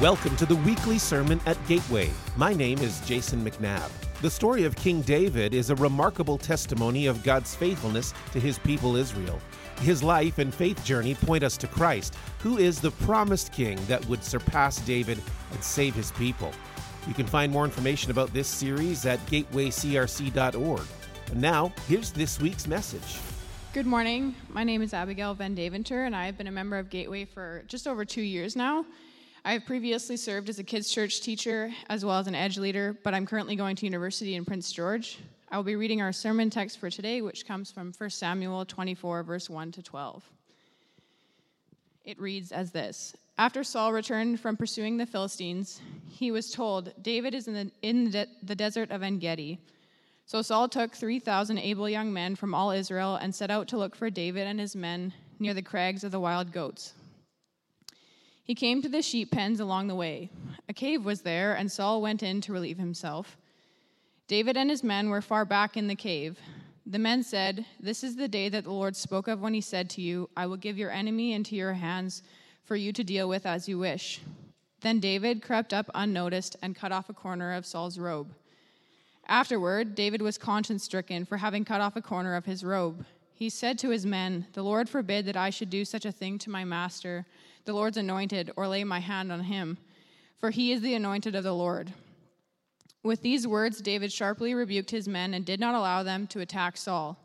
Welcome to the weekly sermon at Gateway. My name is Jason McNabb. The story of King David is a remarkable testimony of God's faithfulness to his people Israel. His life and faith journey point us to Christ, who is the promised king that would surpass David and save his people. You can find more information about this series at gatewaycrc.org. And now, here's this week's message. Good morning. My name is Abigail Van Daventer, and I have been a member of Gateway for just over two years now. I have previously served as a kids' church teacher as well as an edge leader, but I'm currently going to university in Prince George. I will be reading our sermon text for today, which comes from 1 Samuel 24, verse 1 to 12. It reads as this After Saul returned from pursuing the Philistines, he was told, David is in the, in the, the desert of En Gedi. So Saul took 3,000 able young men from all Israel and set out to look for David and his men near the crags of the wild goats. He came to the sheep pens along the way. A cave was there, and Saul went in to relieve himself. David and his men were far back in the cave. The men said, This is the day that the Lord spoke of when he said to you, I will give your enemy into your hands for you to deal with as you wish. Then David crept up unnoticed and cut off a corner of Saul's robe. Afterward, David was conscience stricken for having cut off a corner of his robe. He said to his men, The Lord forbid that I should do such a thing to my master, the Lord's anointed, or lay my hand on him, for he is the anointed of the Lord. With these words, David sharply rebuked his men and did not allow them to attack Saul.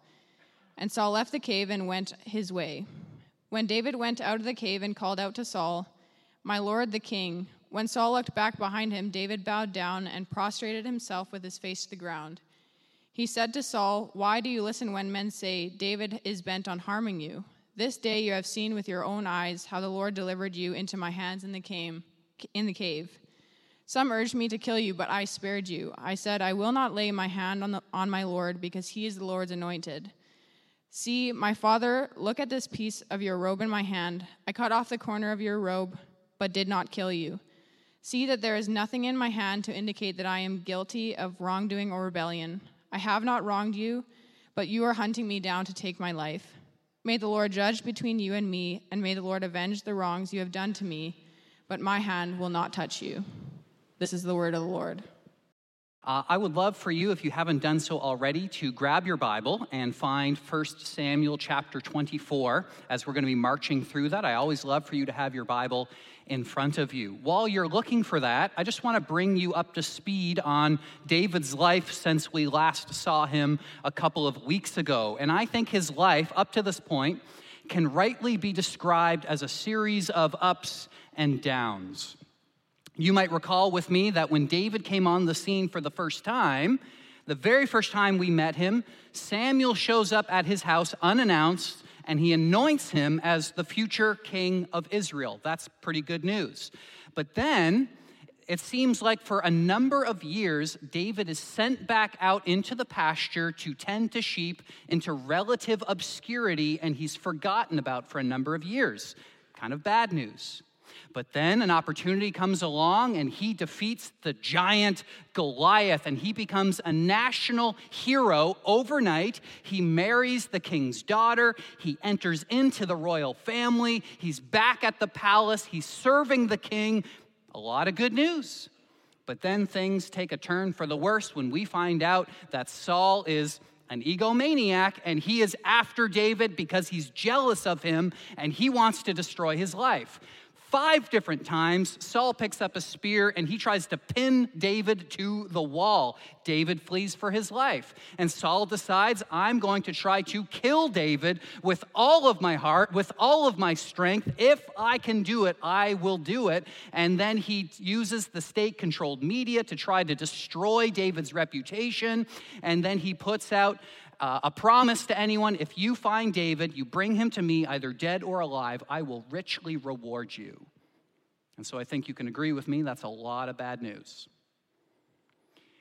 And Saul left the cave and went his way. When David went out of the cave and called out to Saul, My lord the king, when Saul looked back behind him, David bowed down and prostrated himself with his face to the ground. He said to Saul, Why do you listen when men say, David is bent on harming you? This day you have seen with your own eyes how the Lord delivered you into my hands in the cave. Some urged me to kill you, but I spared you. I said, I will not lay my hand on, the, on my Lord, because he is the Lord's anointed. See, my father, look at this piece of your robe in my hand. I cut off the corner of your robe, but did not kill you. See that there is nothing in my hand to indicate that I am guilty of wrongdoing or rebellion. I have not wronged you, but you are hunting me down to take my life. May the Lord judge between you and me, and may the Lord avenge the wrongs you have done to me, but my hand will not touch you. This is the word of the Lord. Uh, I would love for you, if you haven't done so already, to grab your Bible and find 1 Samuel chapter 24 as we're going to be marching through that. I always love for you to have your Bible in front of you. While you're looking for that, I just want to bring you up to speed on David's life since we last saw him a couple of weeks ago. And I think his life, up to this point, can rightly be described as a series of ups and downs. You might recall with me that when David came on the scene for the first time, the very first time we met him, Samuel shows up at his house unannounced and he anoints him as the future king of Israel. That's pretty good news. But then it seems like for a number of years, David is sent back out into the pasture to tend to sheep into relative obscurity, and he's forgotten about for a number of years. Kind of bad news. But then an opportunity comes along and he defeats the giant Goliath and he becomes a national hero overnight. He marries the king's daughter. He enters into the royal family. He's back at the palace. He's serving the king. A lot of good news. But then things take a turn for the worse when we find out that Saul is an egomaniac and he is after David because he's jealous of him and he wants to destroy his life. Five different times, Saul picks up a spear and he tries to pin David to the wall. David flees for his life. And Saul decides, I'm going to try to kill David with all of my heart, with all of my strength. If I can do it, I will do it. And then he uses the state controlled media to try to destroy David's reputation. And then he puts out uh, a promise to anyone if you find David, you bring him to me, either dead or alive, I will richly reward you. And so I think you can agree with me, that's a lot of bad news.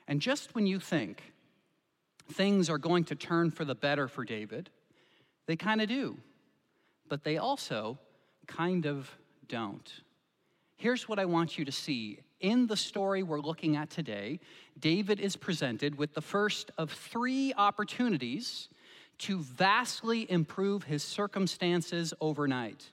And just when you think things are going to turn for the better for David, they kind of do. But they also kind of don't. Here's what I want you to see. In the story we're looking at today, David is presented with the first of three opportunities to vastly improve his circumstances overnight.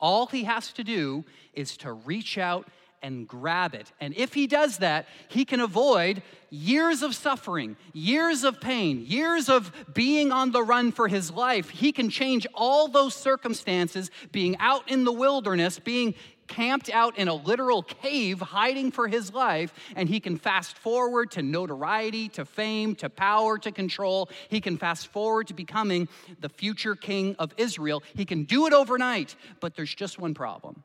All he has to do is to reach out and grab it. And if he does that, he can avoid years of suffering, years of pain, years of being on the run for his life. He can change all those circumstances, being out in the wilderness, being camped out in a literal cave hiding for his life, and he can fast forward to notoriety, to fame, to power, to control. He can fast forward to becoming the future king of Israel. He can do it overnight, but there's just one problem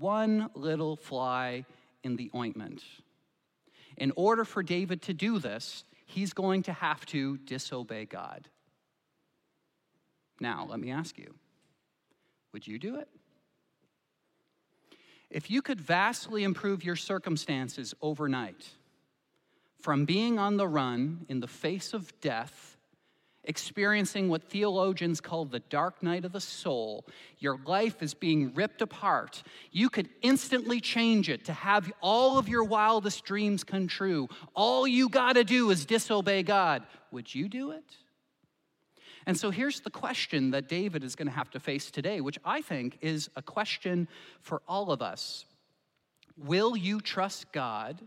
one little fly in the ointment. In order for David to do this, he's going to have to disobey God. Now, let me ask you would you do it? If you could vastly improve your circumstances overnight, from being on the run in the face of death, experiencing what theologians call the dark night of the soul, your life is being ripped apart, you could instantly change it to have all of your wildest dreams come true. All you got to do is disobey God. Would you do it? And so here's the question that David is going to have to face today, which I think is a question for all of us. Will you trust God,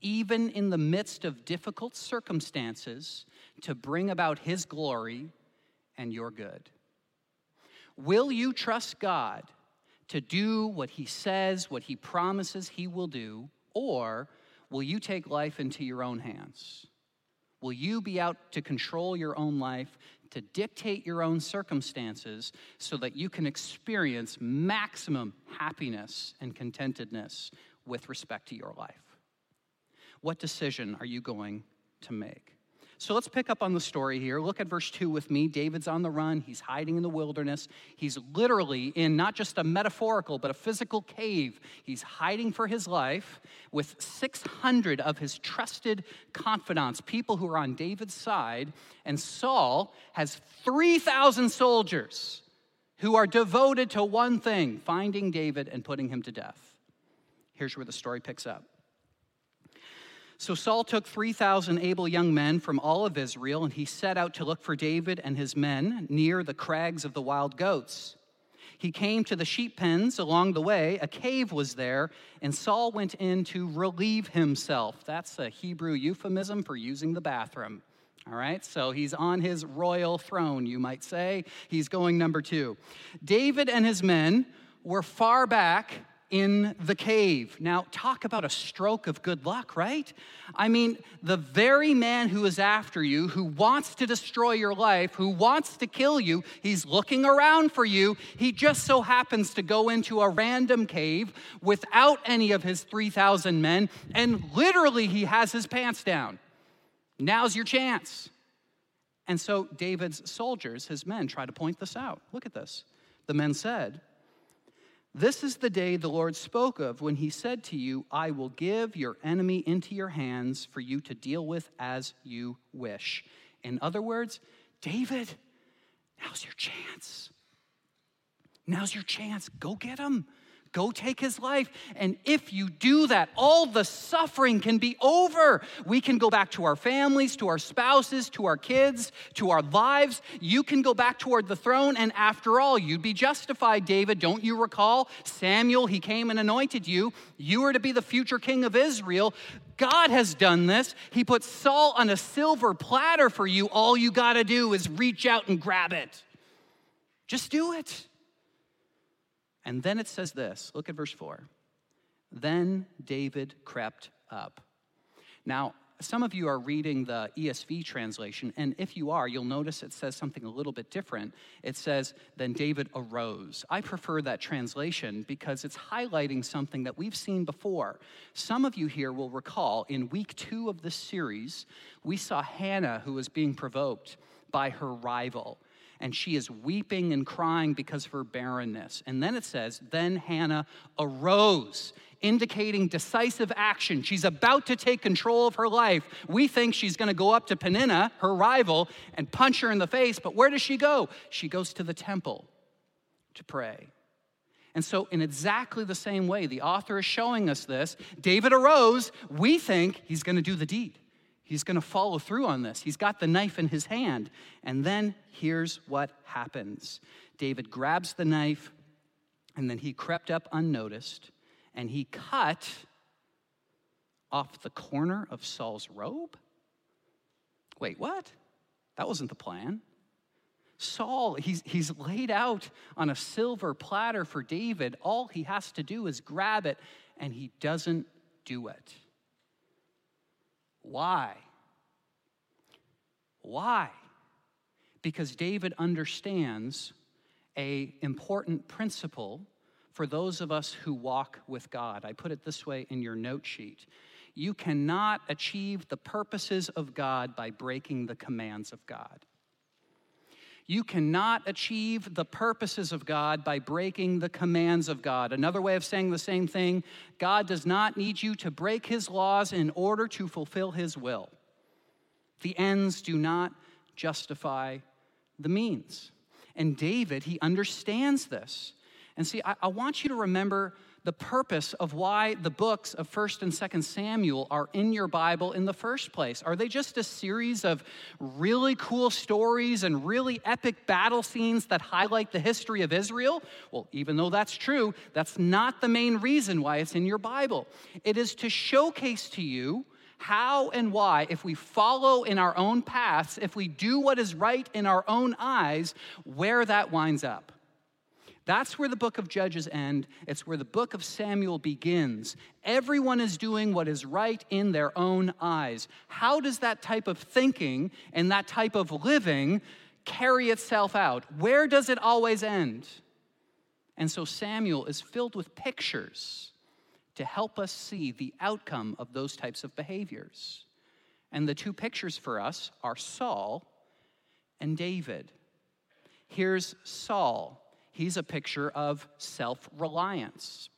even in the midst of difficult circumstances, to bring about His glory and your good? Will you trust God to do what He says, what He promises He will do, or will you take life into your own hands? Will you be out to control your own life, to dictate your own circumstances so that you can experience maximum happiness and contentedness with respect to your life. What decision are you going to make? So let's pick up on the story here. Look at verse 2 with me. David's on the run. He's hiding in the wilderness. He's literally in not just a metaphorical, but a physical cave. He's hiding for his life with 600 of his trusted confidants, people who are on David's side. And Saul has 3,000 soldiers who are devoted to one thing finding David and putting him to death. Here's where the story picks up. So Saul took 3,000 able young men from all of Israel, and he set out to look for David and his men near the crags of the wild goats. He came to the sheep pens along the way. A cave was there, and Saul went in to relieve himself. That's a Hebrew euphemism for using the bathroom. All right, so he's on his royal throne, you might say. He's going number two. David and his men were far back in the cave. Now, talk about a stroke of good luck, right? I mean, the very man who is after you, who wants to destroy your life, who wants to kill you, he's looking around for you. He just so happens to go into a random cave without any of his 3,000 men, and literally he has his pants down. Now's your chance. And so David's soldiers, his men, try to point this out. Look at this. The men said, this is the day the Lord spoke of when he said to you, I will give your enemy into your hands for you to deal with as you wish. In other words, David, now's your chance. Now's your chance. Go get him. Go take his life. And if you do that, all the suffering can be over. We can go back to our families, to our spouses, to our kids, to our lives. You can go back toward the throne. And after all, you'd be justified, David. Don't you recall? Samuel, he came and anointed you. You are to be the future king of Israel. God has done this. He put Saul on a silver platter for you. All you got to do is reach out and grab it. Just do it. And then it says this look at verse 4. Then David crept up. Now, some of you are reading the ESV translation, and if you are, you'll notice it says something a little bit different. It says, Then David arose. I prefer that translation because it's highlighting something that we've seen before. Some of you here will recall in week two of this series, we saw Hannah who was being provoked by her rival and she is weeping and crying because of her barrenness. And then it says, Then Hannah arose, indicating decisive action. She's about to take control of her life. We think she's going to go up to Peninnah, her rival, and punch her in the face, but where does she go? She goes to the temple to pray. And so, in exactly the same way, the author is showing us this. David arose. We think he's going to do the deed. He's going to follow through on this. He's got the knife in his hand. And then here's what happens David grabs the knife, and then he crept up unnoticed, and he cut off the corner of Saul's robe? Wait, what? That wasn't the plan. Saul, he's, he's laid out on a silver platter for David. All he has to do is grab it, and he doesn't do it. Why? Why? Because David understands a important principle for those of us who walk with God. I put it this way in your note sheet. You cannot achieve the purposes of God by breaking the commands of God. You cannot achieve the purposes of God by breaking the commands of God. Another way of saying the same thing God does not need you to break his laws in order to fulfill his will. The ends do not justify the means. And David, he understands this. And see, I, I want you to remember the purpose of why the books of 1st and 2nd Samuel are in your Bible in the first place. Are they just a series of really cool stories and really epic battle scenes that highlight the history of Israel? Well, even though that's true, that's not the main reason why it's in your Bible. It is to showcase to you how and why, if we follow in our own paths, if we do what is right in our own eyes, where that winds up. That's where the book of Judges end. It's where the book of Samuel begins. Everyone is doing what is right in their own eyes. How does that type of thinking and that type of living carry itself out? Where does it always end? And so Samuel is filled with pictures to help us see the outcome of those types of behaviors. And the two pictures for us are Saul and David. Here's Saul he's a picture of self reliance,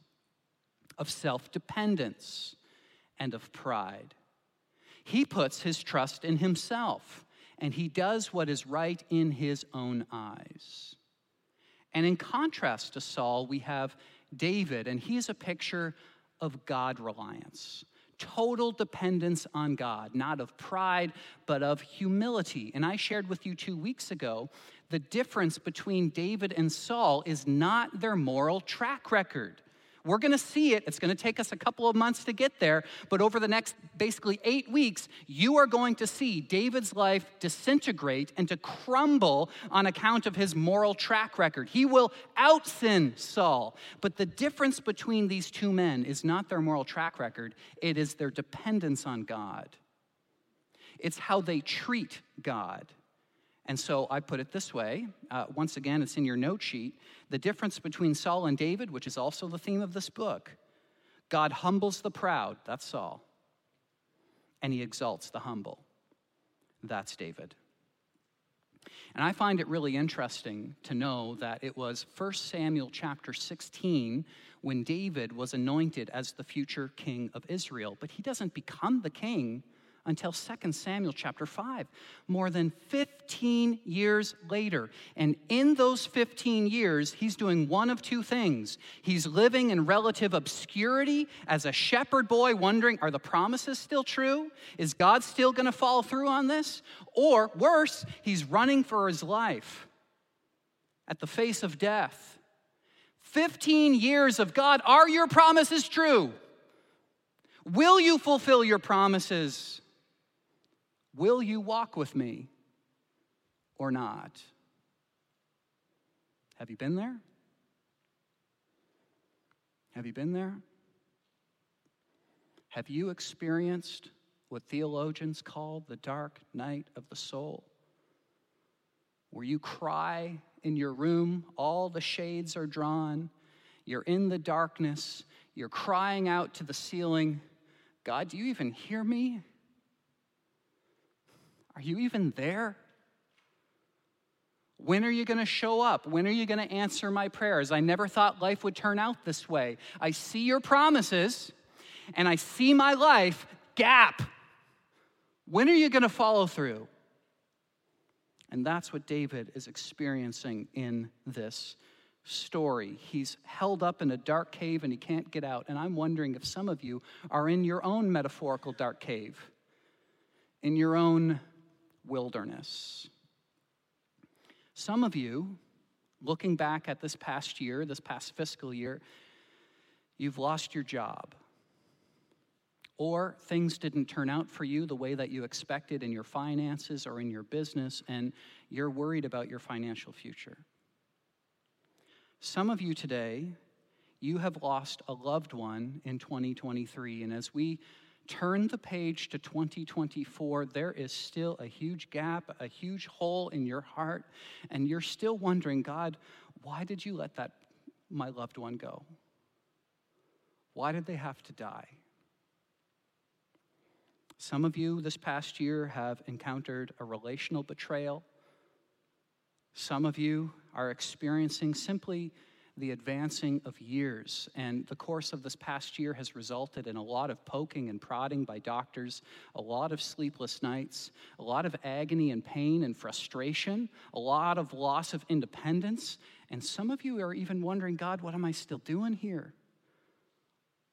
of self dependence, and of pride. He puts his trust in himself and he does what is right in his own eyes. And in contrast to Saul, we have David, and he's a picture of God reliance total dependence on God, not of pride, but of humility. And I shared with you two weeks ago the difference between David and Saul is not their moral track record. We're going to see it. It's going to take us a couple of months to get there. But over the next basically eight weeks, you are going to see David's life disintegrate and to crumble on account of his moral track record. He will out sin Saul. But the difference between these two men is not their moral track record, it is their dependence on God. It's how they treat God. And so I put it this way uh, once again, it's in your note sheet. The difference between Saul and David, which is also the theme of this book God humbles the proud, that's Saul, and he exalts the humble, that's David. And I find it really interesting to know that it was 1 Samuel chapter 16 when David was anointed as the future king of Israel. But he doesn't become the king until 2 Samuel chapter 5, more than 15 years later. And in those 15 years, he's doing one of two things. He's living in relative obscurity as a shepherd boy, wondering, are the promises still true? Is God still going to follow through on this? Or worse, he's running for his life at the face of death. 15 years of God, are your promises true? Will you fulfill your promises? Will you walk with me or not? Have you been there? Have you been there? Have you experienced what theologians call the dark night of the soul? Where you cry in your room, all the shades are drawn, you're in the darkness, you're crying out to the ceiling God, do you even hear me? Are you even there? When are you going to show up? When are you going to answer my prayers? I never thought life would turn out this way. I see your promises and I see my life gap. When are you going to follow through? And that's what David is experiencing in this story. He's held up in a dark cave and he can't get out. And I'm wondering if some of you are in your own metaphorical dark cave, in your own wilderness. Some of you, looking back at this past year, this past fiscal year, you've lost your job, or things didn't turn out for you the way that you expected in your finances or in your business, and you're worried about your financial future. Some of you today, you have lost a loved one in 2023, and as we turn the page to 2024, there is still a huge gap, a huge hole in your heart, and you're still wondering, God, why did you let that my loved one go? Why did they have to die? Some of you this past year have encountered a relational betrayal. Some of you are experiencing simply the advancing of years. And the course of this past year has resulted in a lot of poking and prodding by doctors, a lot of sleepless nights, a lot of agony and pain and frustration, a lot of loss of independence. And some of you are even wondering, God, what am I still doing here?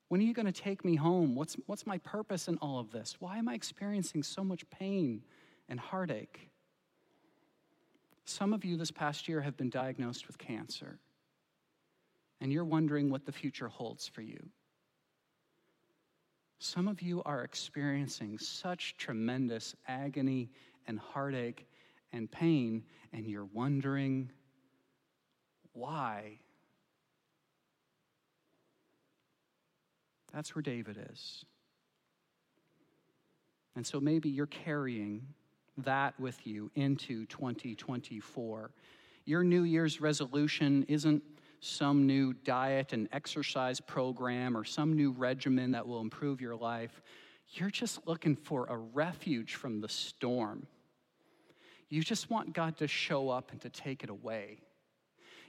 When are you going to take me home? What's, what's my purpose in all of this? Why am I experiencing so much pain and heartache? Some of you this past year have been diagnosed with cancer and you're wondering what the future holds for you. Some of you are experiencing such tremendous agony and heartache and pain, and you're wondering why. That's where David is. And so maybe you're carrying that with you into 2024. Your New Year's resolution isn't some new diet and exercise program or some new regimen that will improve your life. You're just looking for a refuge from the storm. You just want God to show up and to take it away.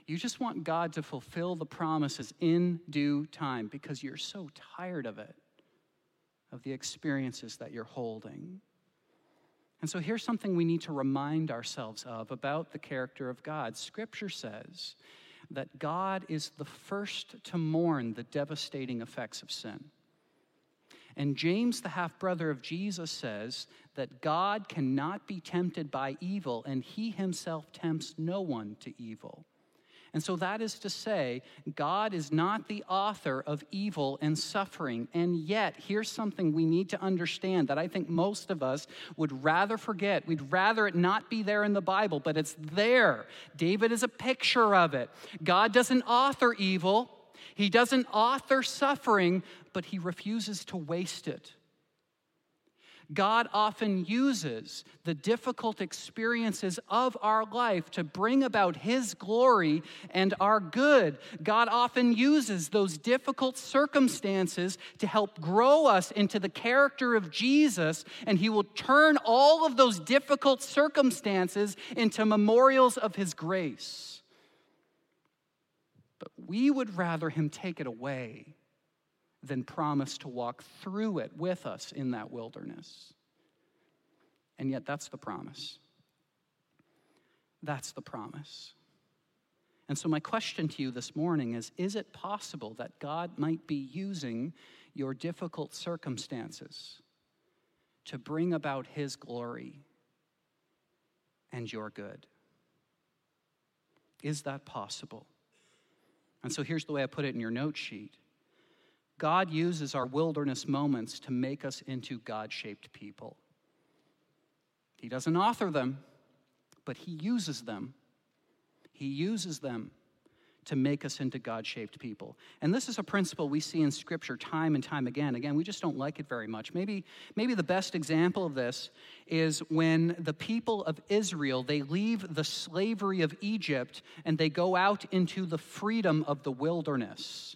You just want God to fulfill the promises in due time because you're so tired of it, of the experiences that you're holding. And so here's something we need to remind ourselves of about the character of God. Scripture says that God is the first to mourn the devastating effects of sin. And James, the half brother of Jesus, says that God cannot be tempted by evil, and he himself tempts no one to evil. And so that is to say, God is not the author of evil and suffering. And yet, here's something we need to understand that I think most of us would rather forget. We'd rather it not be there in the Bible, but it's there. David is a picture of it. God doesn't author evil, He doesn't author suffering, but He refuses to waste it. God often uses the difficult experiences of our life to bring about His glory and our good. God often uses those difficult circumstances to help grow us into the character of Jesus, and He will turn all of those difficult circumstances into memorials of His grace. But we would rather Him take it away than promise to walk through it with us in that wilderness. And yet, that's the promise. That's the promise. And so, my question to you this morning is Is it possible that God might be using your difficult circumstances to bring about His glory and your good? Is that possible? And so, here's the way I put it in your note sheet God uses our wilderness moments to make us into God shaped people. He doesn't author them, but He uses them. He uses them to make us into God shaped people. And this is a principle we see in Scripture time and time again. Again, we just don't like it very much. Maybe, maybe the best example of this is when the people of Israel they leave the slavery of Egypt and they go out into the freedom of the wilderness.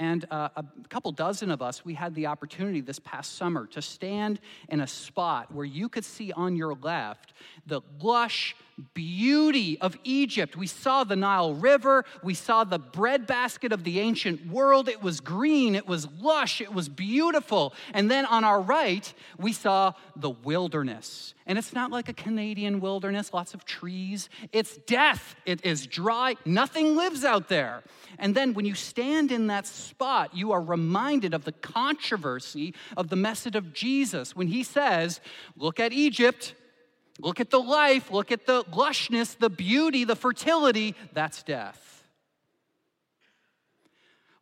And uh, a couple dozen of us, we had the opportunity this past summer to stand in a spot where you could see on your left the lush beauty of Egypt. We saw the Nile River, we saw the breadbasket of the ancient world. It was green, it was lush, it was beautiful. And then on our right, we saw the wilderness. And it's not like a Canadian wilderness, lots of trees. It's death, it is dry, nothing lives out there. And then when you stand in that spot, you are reminded of the controversy of the message of Jesus when he says, Look at Egypt. Look at the life, look at the lushness, the beauty, the fertility. That's death.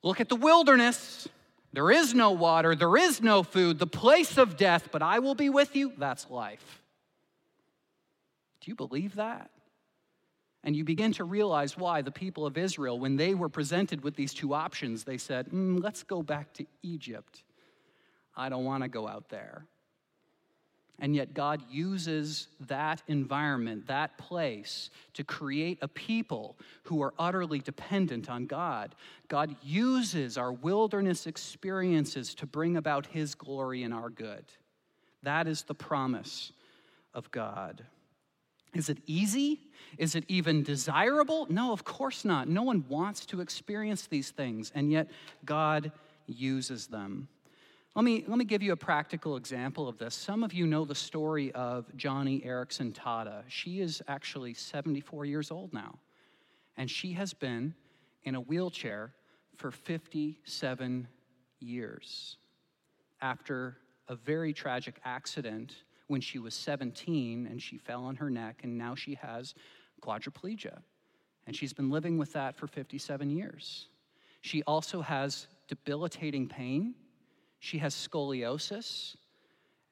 Look at the wilderness. There is no water, there is no food, the place of death, but I will be with you. That's life. Do you believe that? And you begin to realize why the people of Israel, when they were presented with these two options, they said, mm, Let's go back to Egypt. I don't want to go out there. And yet, God uses that environment, that place, to create a people who are utterly dependent on God. God uses our wilderness experiences to bring about His glory and our good. That is the promise of God. Is it easy? Is it even desirable? No, of course not. No one wants to experience these things, and yet God uses them. Let me, let me give you a practical example of this. Some of you know the story of Joni Eareckson Tada. She is actually 74 years old now, and she has been in a wheelchair for 57 years after a very tragic accident when she was 17 and she fell on her neck, and now she has quadriplegia. And she's been living with that for 57 years. She also has debilitating pain she has scoliosis,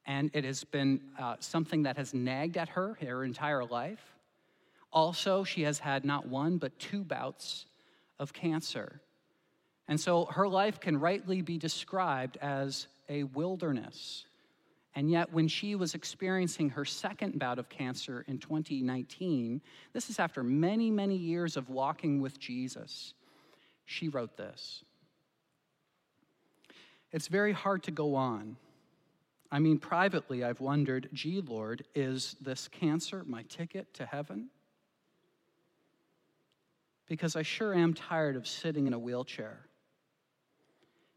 and it has been uh, something that has nagged at her her entire life. Also, she has had not one, but two bouts of cancer. And so her life can rightly be described as a wilderness. And yet, when she was experiencing her second bout of cancer in 2019, this is after many, many years of walking with Jesus, she wrote this it's very hard to go on. I mean, privately, I've wondered gee, Lord, is this cancer my ticket to heaven? Because I sure am tired of sitting in a wheelchair.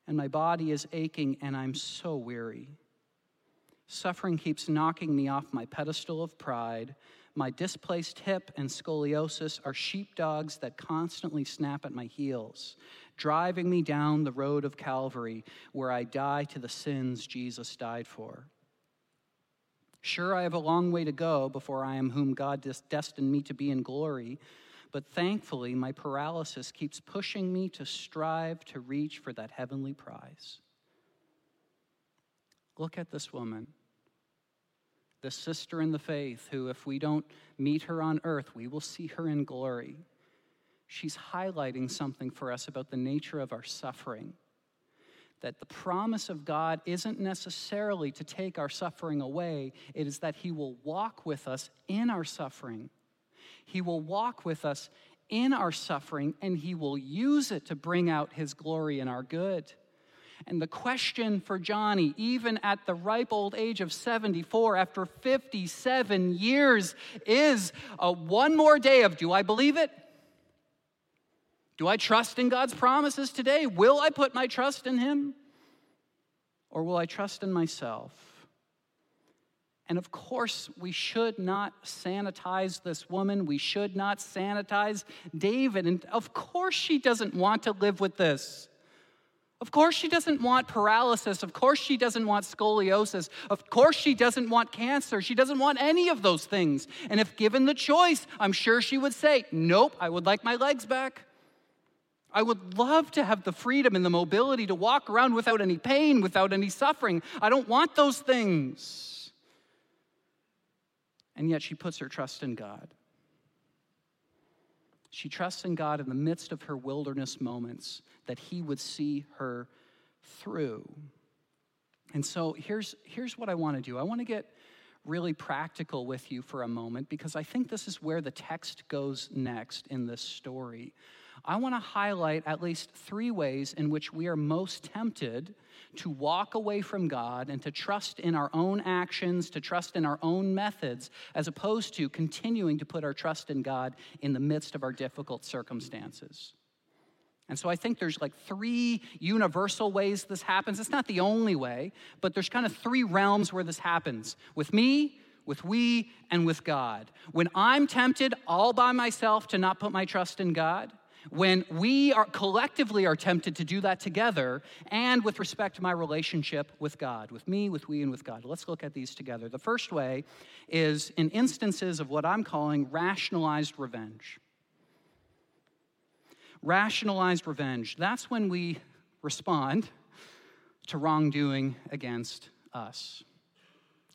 And my body is aching, and I'm so weary. Suffering keeps knocking me off my pedestal of pride. My displaced hip and scoliosis are sheepdogs that constantly snap at my heels driving me down the road of Calvary where I die to the sins Jesus died for. Sure, I have a long way to go before I am whom God destined me to be in glory, but thankfully, my paralysis keeps pushing me to strive to reach for that heavenly prize. Look at this woman, this sister in the faith, who, if we don't meet her on earth, we will see her in glory she's highlighting something for us about the nature of our suffering. That the promise of God isn't necessarily to take our suffering away, it is that He will walk with us in our suffering. He will walk with us in our suffering, and He will use it to bring out His glory and our good. And the question for Joni, even at the ripe old age of 74, after 57 years, is a one more day of do I believe it? Do I trust in God's promises today? Will I put my trust in Him? Or will I trust in myself? And of course, we should not sanitize this woman. We should not sanitize David. And of course, she doesn't want to live with this. Of course, she doesn't want paralysis. Of course, she doesn't want scoliosis. Of course, she doesn't want cancer. She doesn't want any of those things. And if given the choice, I'm sure she would say, Nope, I would like my legs back. I would love to have the freedom and the mobility to walk around without any pain, without any suffering. I don't want those things. And yet she puts her trust in God. She trusts in God in the midst of her wilderness moments that He would see her through. And so here's, here's what I want to do I want to get really practical with you for a moment because I think this is where the text goes next in this story. I want to highlight at least three ways in which we are most tempted to walk away from God and to trust in our own actions, to trust in our own methods, as opposed to continuing to put our trust in God in the midst of our difficult circumstances. And so I think there's like three universal ways this happens. It's not the only way, but there's kind of three realms where this happens with me, with we, and with God. When I'm tempted all by myself to not put my trust in God, when we are collectively are tempted to do that together and with respect to my relationship with God, with me, with we, and with God. Let's look at these together. The first way is in instances of what I'm calling rationalized revenge. Rationalized revenge. That's when we respond to wrongdoing against us.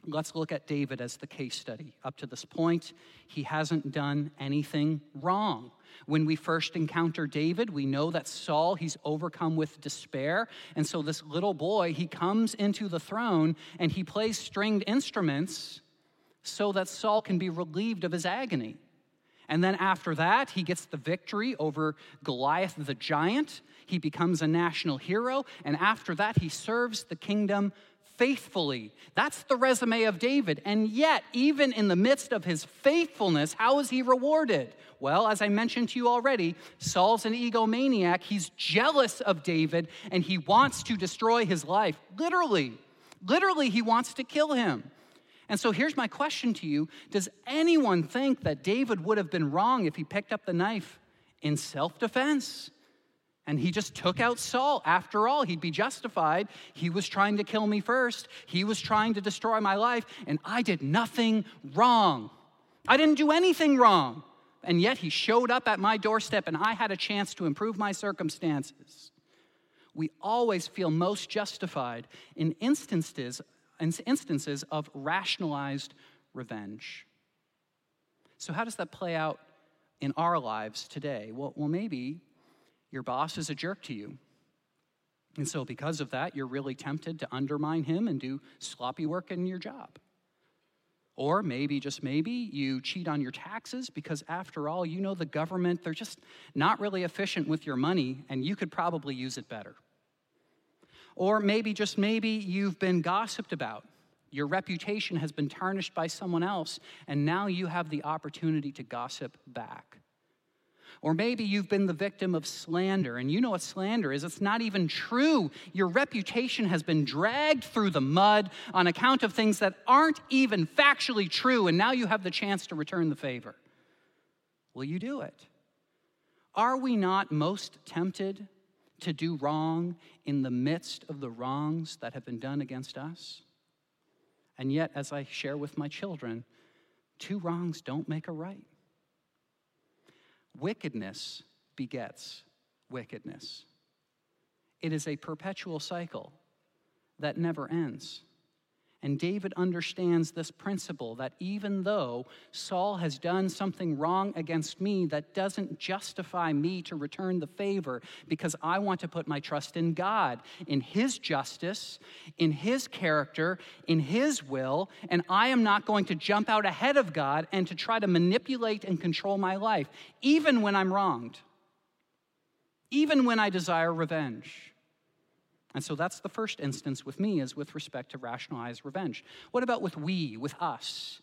Let's look at David as the case study. Up to this point, he hasn't done anything wrong. When we first encounter David, we know that Saul, he's overcome with despair. And so this little boy, he comes into the throne and he plays stringed instruments so that Saul can be relieved of his agony. And then after that, he gets the victory over Goliath the giant. He becomes a national hero. And after that, he serves the kingdom faithfully. That's the resume of David. And yet, even in the midst of his faithfulness, how is he rewarded? Well, as I mentioned to you already, Saul's an egomaniac. He's jealous of David and he wants to destroy his life. Literally, literally, he wants to kill him. And so here's my question to you Does anyone think that David would have been wrong if he picked up the knife in self defense? And he just took out Saul. After all, he'd be justified. He was trying to kill me first, he was trying to destroy my life, and I did nothing wrong. I didn't do anything wrong. And yet he showed up at my doorstep, and I had a chance to improve my circumstances. We always feel most justified in instances instances of rationalized revenge. So, how does that play out in our lives today? Well, well, maybe your boss is a jerk to you. And so, because of that, you're really tempted to undermine him and do sloppy work in your job. Or maybe, just maybe, you cheat on your taxes because, after all, you know the government, they're just not really efficient with your money and you could probably use it better. Or maybe, just maybe, you've been gossiped about. Your reputation has been tarnished by someone else, and now you have the opportunity to gossip back. Or maybe you've been the victim of slander, and you know what slander is. It's not even true. Your reputation has been dragged through the mud on account of things that aren't even factually true, and now you have the chance to return the favor. Will you do it? Are we not most tempted to do wrong in the midst of the wrongs that have been done against us. And yet, as I share with my children, two wrongs don't make a right. Wickedness begets wickedness. It is a perpetual cycle that never ends. And David understands this principle that even though Saul has done something wrong against me, that doesn't justify me to return the favor because I want to put my trust in God, in His justice, in His character, in His will, and I am not going to jump out ahead of God and to try to manipulate and control my life, even when I'm wronged, even when I desire revenge. And so that's the first instance with me is with respect to rationalized revenge. What about with we, with us?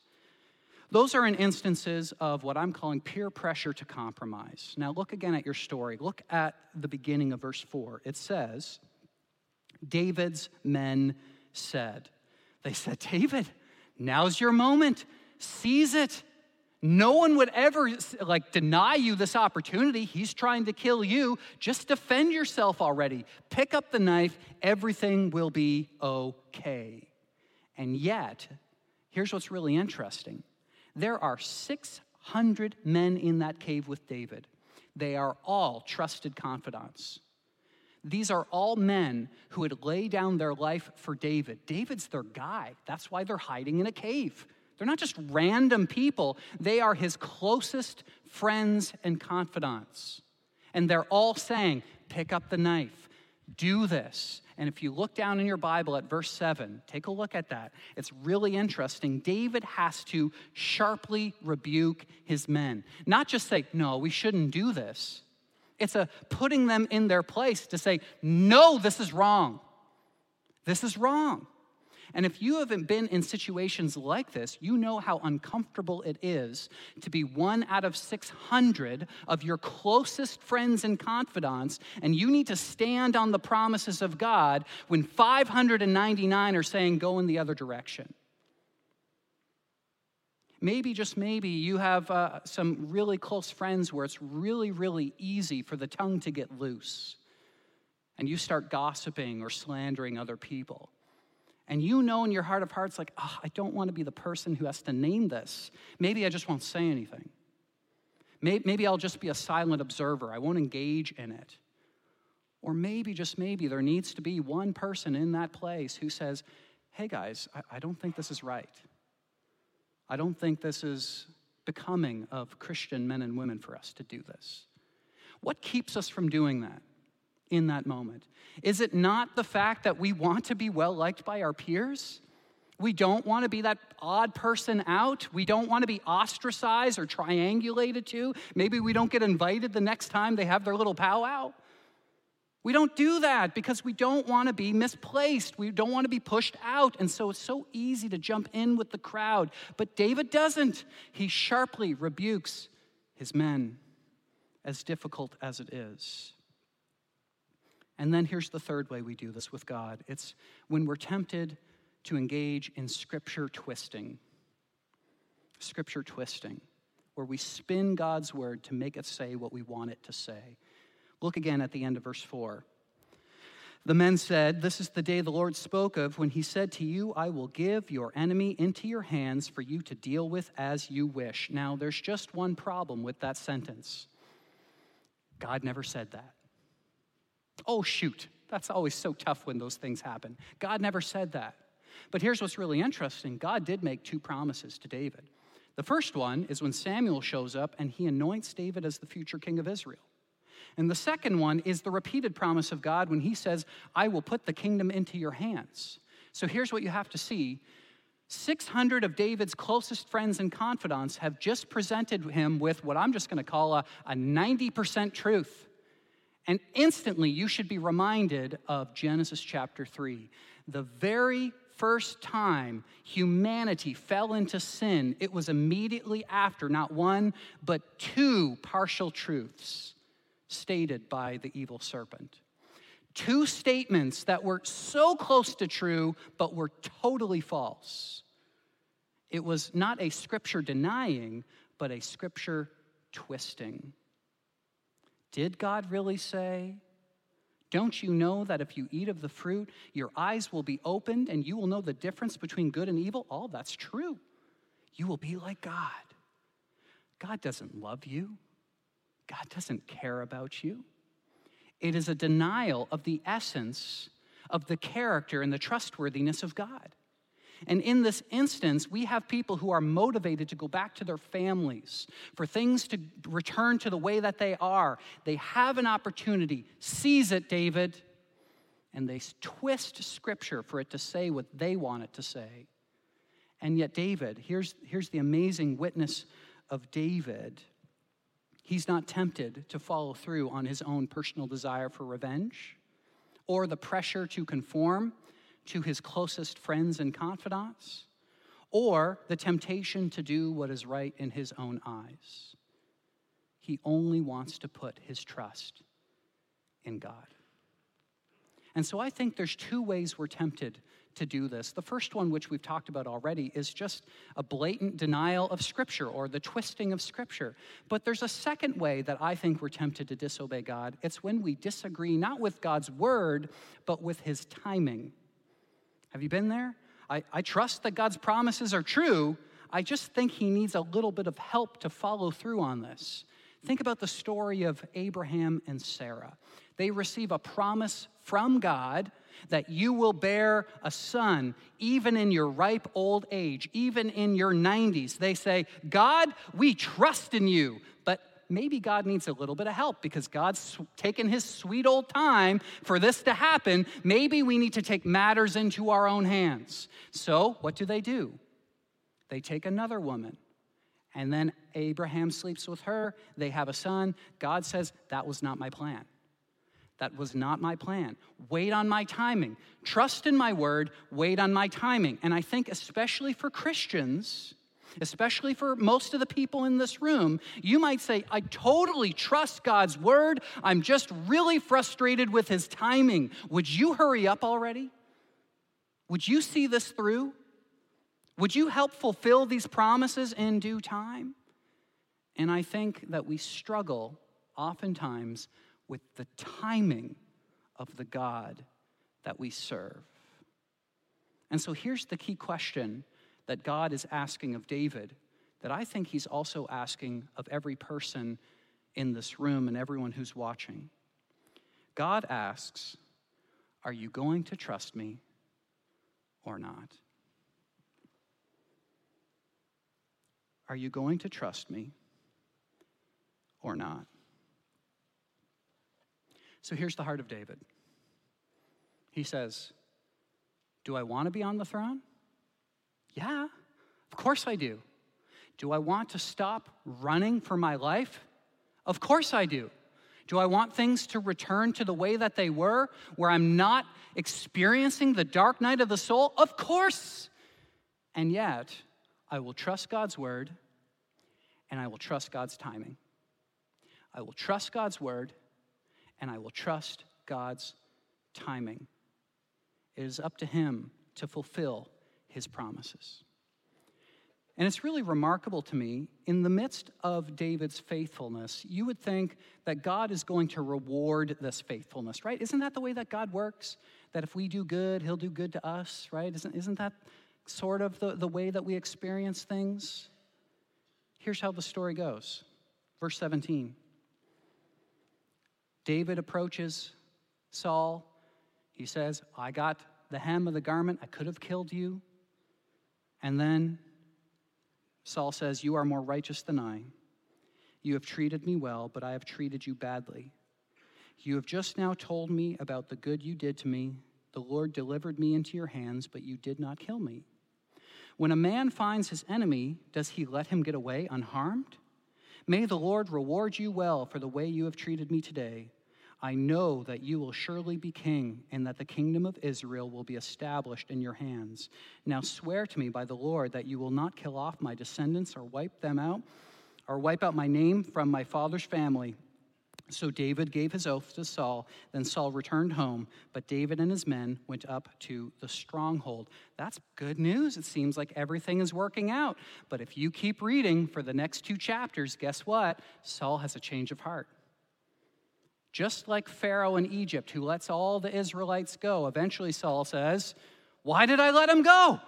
Those are in instances of what I'm calling peer pressure to compromise. Now, look again at your story. Look at the beginning of verse 4. It says, David's men said, They said, David, now's your moment. Seize it. No one would ever like deny you this opportunity. He's trying to kill you. Just defend yourself already. Pick up the knife. Everything will be okay. And yet, here's what's really interesting. There are 600 men in that cave with David. They are all trusted confidants. These are all men who would lay down their life for David. David's their guy. That's why they're hiding in a cave. They're not just random people, they are his closest friends and confidants. And they're all saying, pick up the knife, do this. And if you look down in your Bible at verse 7, take a look at that. It's really interesting. David has to sharply rebuke his men, not just say, no, we shouldn't do this. It's a putting them in their place to say, no, this is wrong. This is wrong. And if you haven't been in situations like this, you know how uncomfortable it is to be one out of 600 of your closest friends and confidants, and you need to stand on the promises of God when 599 are saying, go in the other direction. Maybe, just maybe, you have uh, some really close friends where it's really, really easy for the tongue to get loose. And you start gossiping or slandering other people and you know in your heart of hearts, like, oh, I don't want to be the person who has to name this. Maybe I just won't say anything. Maybe I'll just be a silent observer, I won't engage in it. Or maybe, just maybe, there needs to be one person in that place who says, Hey guys, I, don't think this is right. I don't think this is becoming of Christian men and women for us to do this. What keeps us from doing that in that moment? Is it not the fact that we want to be well liked by our peers? We don't want to be that odd person out. We don't want to be ostracized or triangulated to. Maybe we don't get invited the next time they have their little powwow. We don't do that because we don't want to be misplaced. We don't want to be pushed out. And so it's so easy to jump in with the crowd. But David doesn't. He sharply rebukes his men, as difficult as it is. And then here's the third way we do this with God it's when we're tempted to engage in scripture twisting. Scripture twisting, where we spin God's word to make it say what we want it to say. Look again at the end of verse 4. The men said, This is the day the Lord spoke of when he said to you, I will give your enemy into your hands for you to deal with as you wish. Now, there's just one problem with that sentence God never said that. Oh, shoot. That's always so tough when those things happen. God never said that. But here's what's really interesting God did make two promises to David. The first one is when Samuel shows up and he anoints David as the future king of Israel. And the second one is the repeated promise of God when he says, I will put the kingdom into your hands. So here's what you have to see 600 of David's closest friends and confidants have just presented him with what I'm just going to call a, a 90% truth. And instantly, you should be reminded of Genesis chapter 3. The very first time humanity fell into sin, it was immediately after not one, but two partial truths stated by the evil serpent. Two statements that were so close to true, but were totally false. It was not a scripture denying, but a scripture twisting. Did God really say? Don't you know that if you eat of the fruit, your eyes will be opened and you will know the difference between good and evil? All that's true. You will be like God. God doesn't love you. God doesn't care about you. It is a denial of the essence of the character and the trustworthiness of God. And in this instance, we have people who are motivated to go back to their families, for things to return to the way that they are. They have an opportunity. Seize it, David. And they twist scripture for it to say what they want it to say. And yet, David, here's, here's the amazing witness of David. He's not tempted to follow through on his own personal desire for revenge or the pressure to conform to his closest friends and confidants or the temptation to do what is right in his own eyes. He only wants to put his trust in God. And so I think there's two ways we're tempted to do this. The first one, which we've talked about already, is just a blatant denial of Scripture or the twisting of Scripture. But there's a second way that I think we're tempted to disobey God. It's when we disagree not with God's word, but with his timing. Have you been there? I, I trust that God's promises are true. I just think he needs a little bit of help to follow through on this. Think about the story of Abraham and Sarah. They receive a promise from God that you will bear a son even in your ripe old age, even in your 90s. They say, God, we trust in you. Maybe God needs a little bit of help because God's taken his sweet old time for this to happen. Maybe we need to take matters into our own hands. So, what do they do? They take another woman. And then Abraham sleeps with her. They have a son. God says, That was not my plan. That was not my plan. Wait on my timing. Trust in my word, wait on my timing. And I think, especially for Christians, especially for most of the people in this room, you might say, I totally trust God's word. I'm just really frustrated with his timing. Would you hurry up already? Would you see this through? Would you help fulfill these promises in due time? And I think that we struggle oftentimes with the timing of the God that we serve. And so here's the key question that God is asking of David that I think he's also asking of every person in this room and everyone who's watching. God asks, Are you going to trust me or not? Are you going to trust me or not? So here's the heart of David. He says, Do I want to be on the throne? Yeah, of course I do. Do I want to stop running for my life? Of course I do. Do I want things to return to the way that they were, where I'm not experiencing the dark night of the soul? Of course. And yet, I will trust God's word and I will trust God's timing. I will trust God's word and I will trust God's timing. It is up to Him to fulfill His promises. And it's really remarkable to me, in the midst of David's faithfulness, you would think that God is going to reward this faithfulness, right? Isn't that the way that God works? That if we do good, He'll do good to us, right? Isn't, isn't that sort of the, the way that we experience things? Here's how the story goes. Verse 17 David approaches Saul. He says, I got the hem of the garment. I could have killed you. And then Saul says, You are more righteous than I. You have treated me well, but I have treated you badly. You have just now told me about the good you did to me. The Lord delivered me into your hands, but you did not kill me. When a man finds his enemy, does he let him get away unharmed? May the Lord reward you well for the way you have treated me today. I know that you will surely be king, and that the kingdom of Israel will be established in your hands. Now swear to me by the Lord that you will not kill off my descendants or wipe them out, or wipe out my name from my father's family. So David gave his oath to Saul. Then Saul returned home, but David and his men went up to the stronghold. That's good news. It seems like everything is working out. But if you keep reading for the next two chapters, guess what? Saul has a change of heart. Just like Pharaoh in Egypt, who lets all the Israelites go, eventually Saul says, Why did I let him go?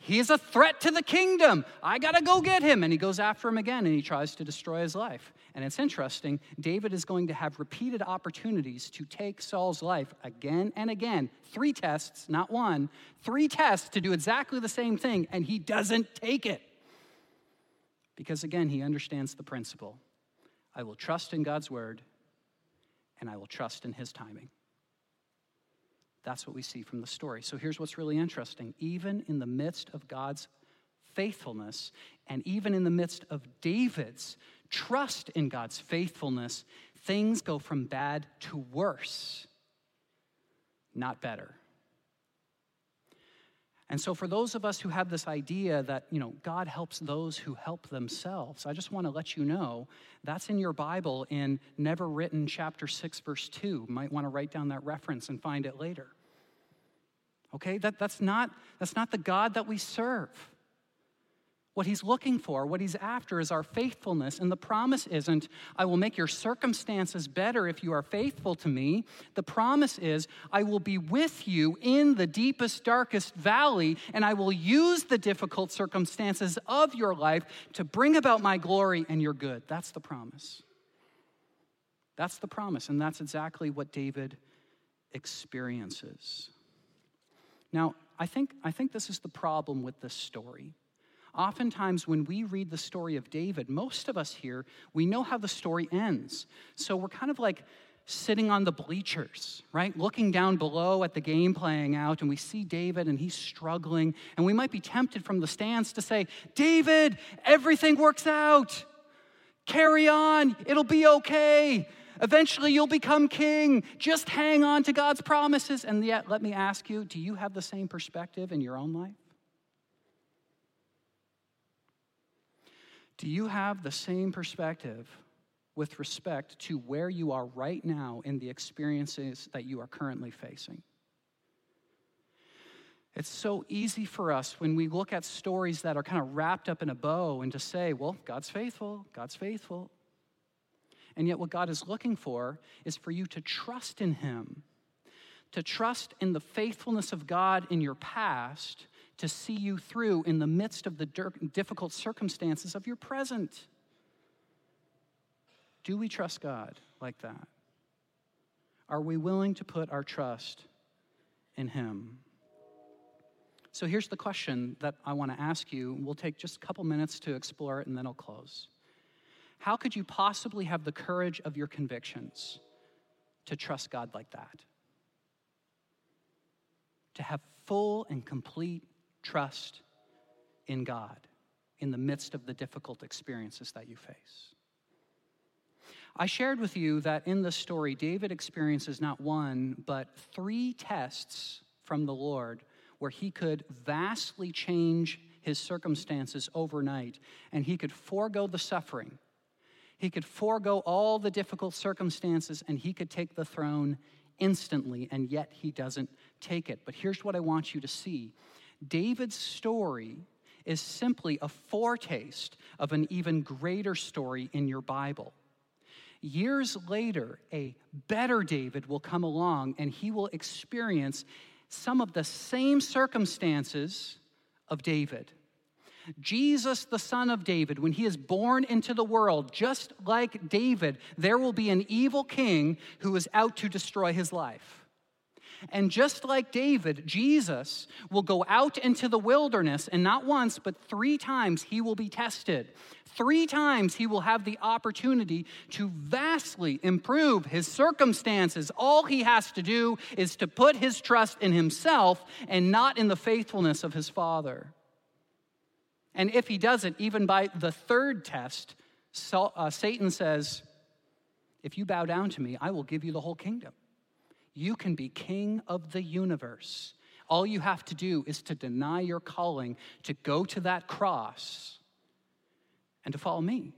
He's a threat to the kingdom. I got to go get him. And he goes after him again and he tries to destroy his life. And it's interesting, David is going to have repeated opportunities to take Saul's life again and again. Three tests, not one, three tests to do exactly the same thing, and he doesn't take it. Because again, he understands the principle I will trust in God's word, and I will trust in his timing. That's what we see from the story. So here's what's really interesting. Even in the midst of God's faithfulness, and even in the midst of David's trust in God's faithfulness, things go from bad to worse, not better. And so, for those of us who have this idea that, you know, God helps those who help themselves, I just want to let you know that's in your Bible in Never Written, chapter 6, verse 2. You might want to write down that reference and find it later. Okay? That, that's, not, that's not the God that we serve. What he's looking for, what he's after, is our faithfulness. And the promise isn't, I will make your circumstances better if you are faithful to me. The promise is, I will be with you in the deepest, darkest valley, and I will use the difficult circumstances of your life to bring about my glory and your good. That's the promise. That's the promise, and that's exactly what David experiences. Now, I think, I think this is the problem with this story. Oftentimes, when we read the story of David, most of us here, we know how the story ends. So we're kind of like sitting on the bleachers, right? Looking down below at the game playing out, and we see David and he's struggling. And we might be tempted from the stands to say, David, everything works out. Carry on, it'll be okay. Eventually, you'll become king. Just hang on to God's promises. And yet, let me ask you do you have the same perspective in your own life? Do you have the same perspective with respect to where you are right now in the experiences that you are currently facing? It's so easy for us when we look at stories that are kind of wrapped up in a bow and to say, well, God's faithful, God's faithful. And yet, what God is looking for is for you to trust in Him, to trust in the faithfulness of God in your past, to see you through in the midst of the difficult circumstances of your present. Do we trust God like that? Are we willing to put our trust in Him? So here's the question that I want to ask you. We'll take just a couple minutes to explore it and then I'll close. How could you possibly have the courage of your convictions to trust God like that? To have full and complete trust in God in the midst of the difficult experiences that you face. I shared with you that in this story, David experiences not one, but three tests from the Lord where he could vastly change his circumstances overnight and he could forego the suffering. He could forego all the difficult circumstances and he could take the throne instantly, and yet he doesn't take it. But here's what I want you to see David's story is simply a foretaste of an even greater story in your Bible. Years later, a better David will come along and he will experience some of the same circumstances of David. Jesus, the son of David, when he is born into the world, just like David, there will be an evil king who is out to destroy his life. And just like David, Jesus will go out into the wilderness, and not once, but three times he will be tested. Three times he will have the opportunity to vastly improve his circumstances. All he has to do is to put his trust in himself and not in the faithfulness of his Father. And if he doesn't, even by the third test, uh, Satan says, If you bow down to me, I will give you the whole kingdom. You can be king of the universe. All you have to do is to deny your calling, to go to that cross, and to follow me.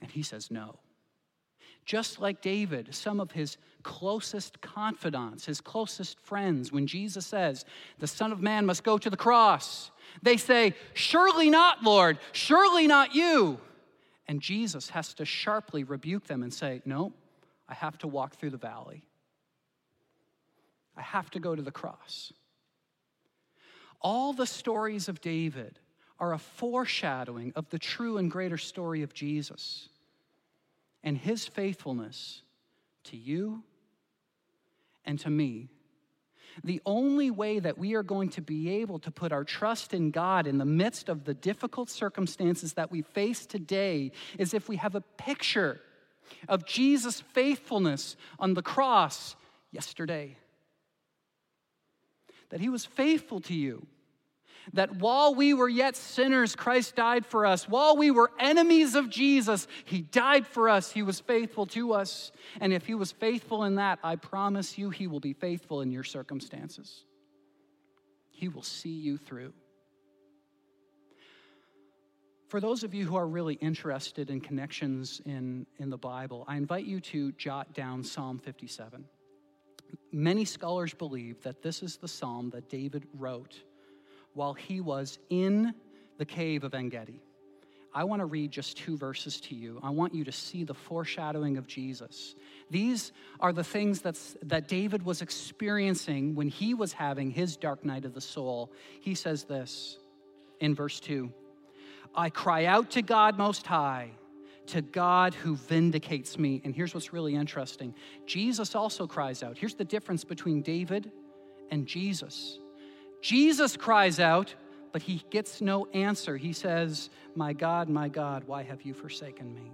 And he says, No. Just like David, some of his closest confidants, his closest friends, when Jesus says, The Son of Man must go to the cross, they say, Surely not, Lord, surely not you. And Jesus has to sharply rebuke them and say, No, I have to walk through the valley. I have to go to the cross. All the stories of David are a foreshadowing of the true and greater story of Jesus and his faithfulness to you and to me. The only way that we are going to be able to put our trust in God in the midst of the difficult circumstances that we face today is if we have a picture of Jesus' faithfulness on the cross yesterday. That he was faithful to you. That while we were yet sinners, Christ died for us. While we were enemies of Jesus, he died for us. He was faithful to us. And if he was faithful in that, I promise you, he will be faithful in your circumstances. He will see you through. For those of you who are really interested in connections in, in the Bible, I invite you to jot down Psalm 57. Many scholars believe that this is the psalm that David wrote while he was in the cave of En Gedi. I want to read just two verses to you. I want you to see the foreshadowing of Jesus. These are the things that's, that David was experiencing when he was having his dark night of the soul. He says this in verse 2 I cry out to God Most High, to God who vindicates me. And here's what's really interesting Jesus also cries out. Here's the difference between David and Jesus. Jesus cries out, but he gets no answer. He says, My God, my God, why have you forsaken me?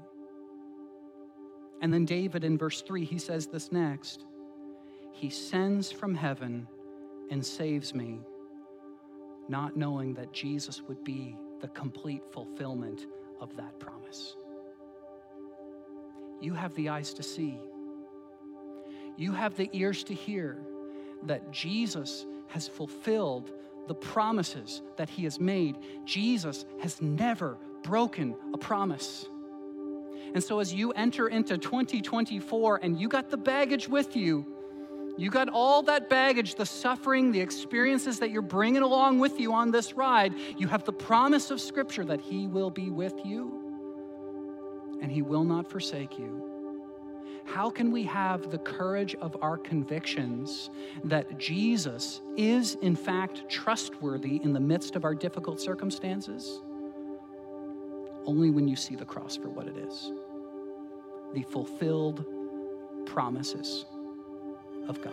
And then David in verse 3, he says this next He sends from heaven and saves me, not knowing that Jesus would be the complete fulfillment of that promise. You have the eyes to see, you have the ears to hear that Jesus has fulfilled the promises that he has made. Jesus has never broken a promise. And so, as you enter into 2024 and you got the baggage with you, you got all that baggage, the suffering, the experiences that you're bringing along with you on this ride. You have the promise of Scripture that He will be with you and He will not forsake you. How can we have the courage of our convictions that Jesus is, in fact, trustworthy in the midst of our difficult circumstances? Only when you see the cross for what it is the fulfilled promises of God.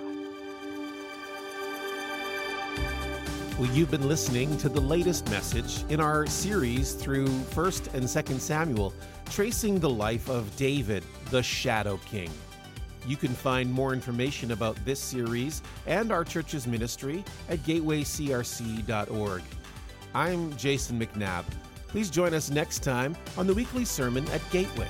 Well, you've been listening to the latest message in our series through 1st and 2nd Samuel, tracing the life of David, the Shadow King. You can find more information about this series and our church's ministry at gatewaycrc.org. I'm Jason McNabb. Please join us next time on the weekly sermon at Gateway.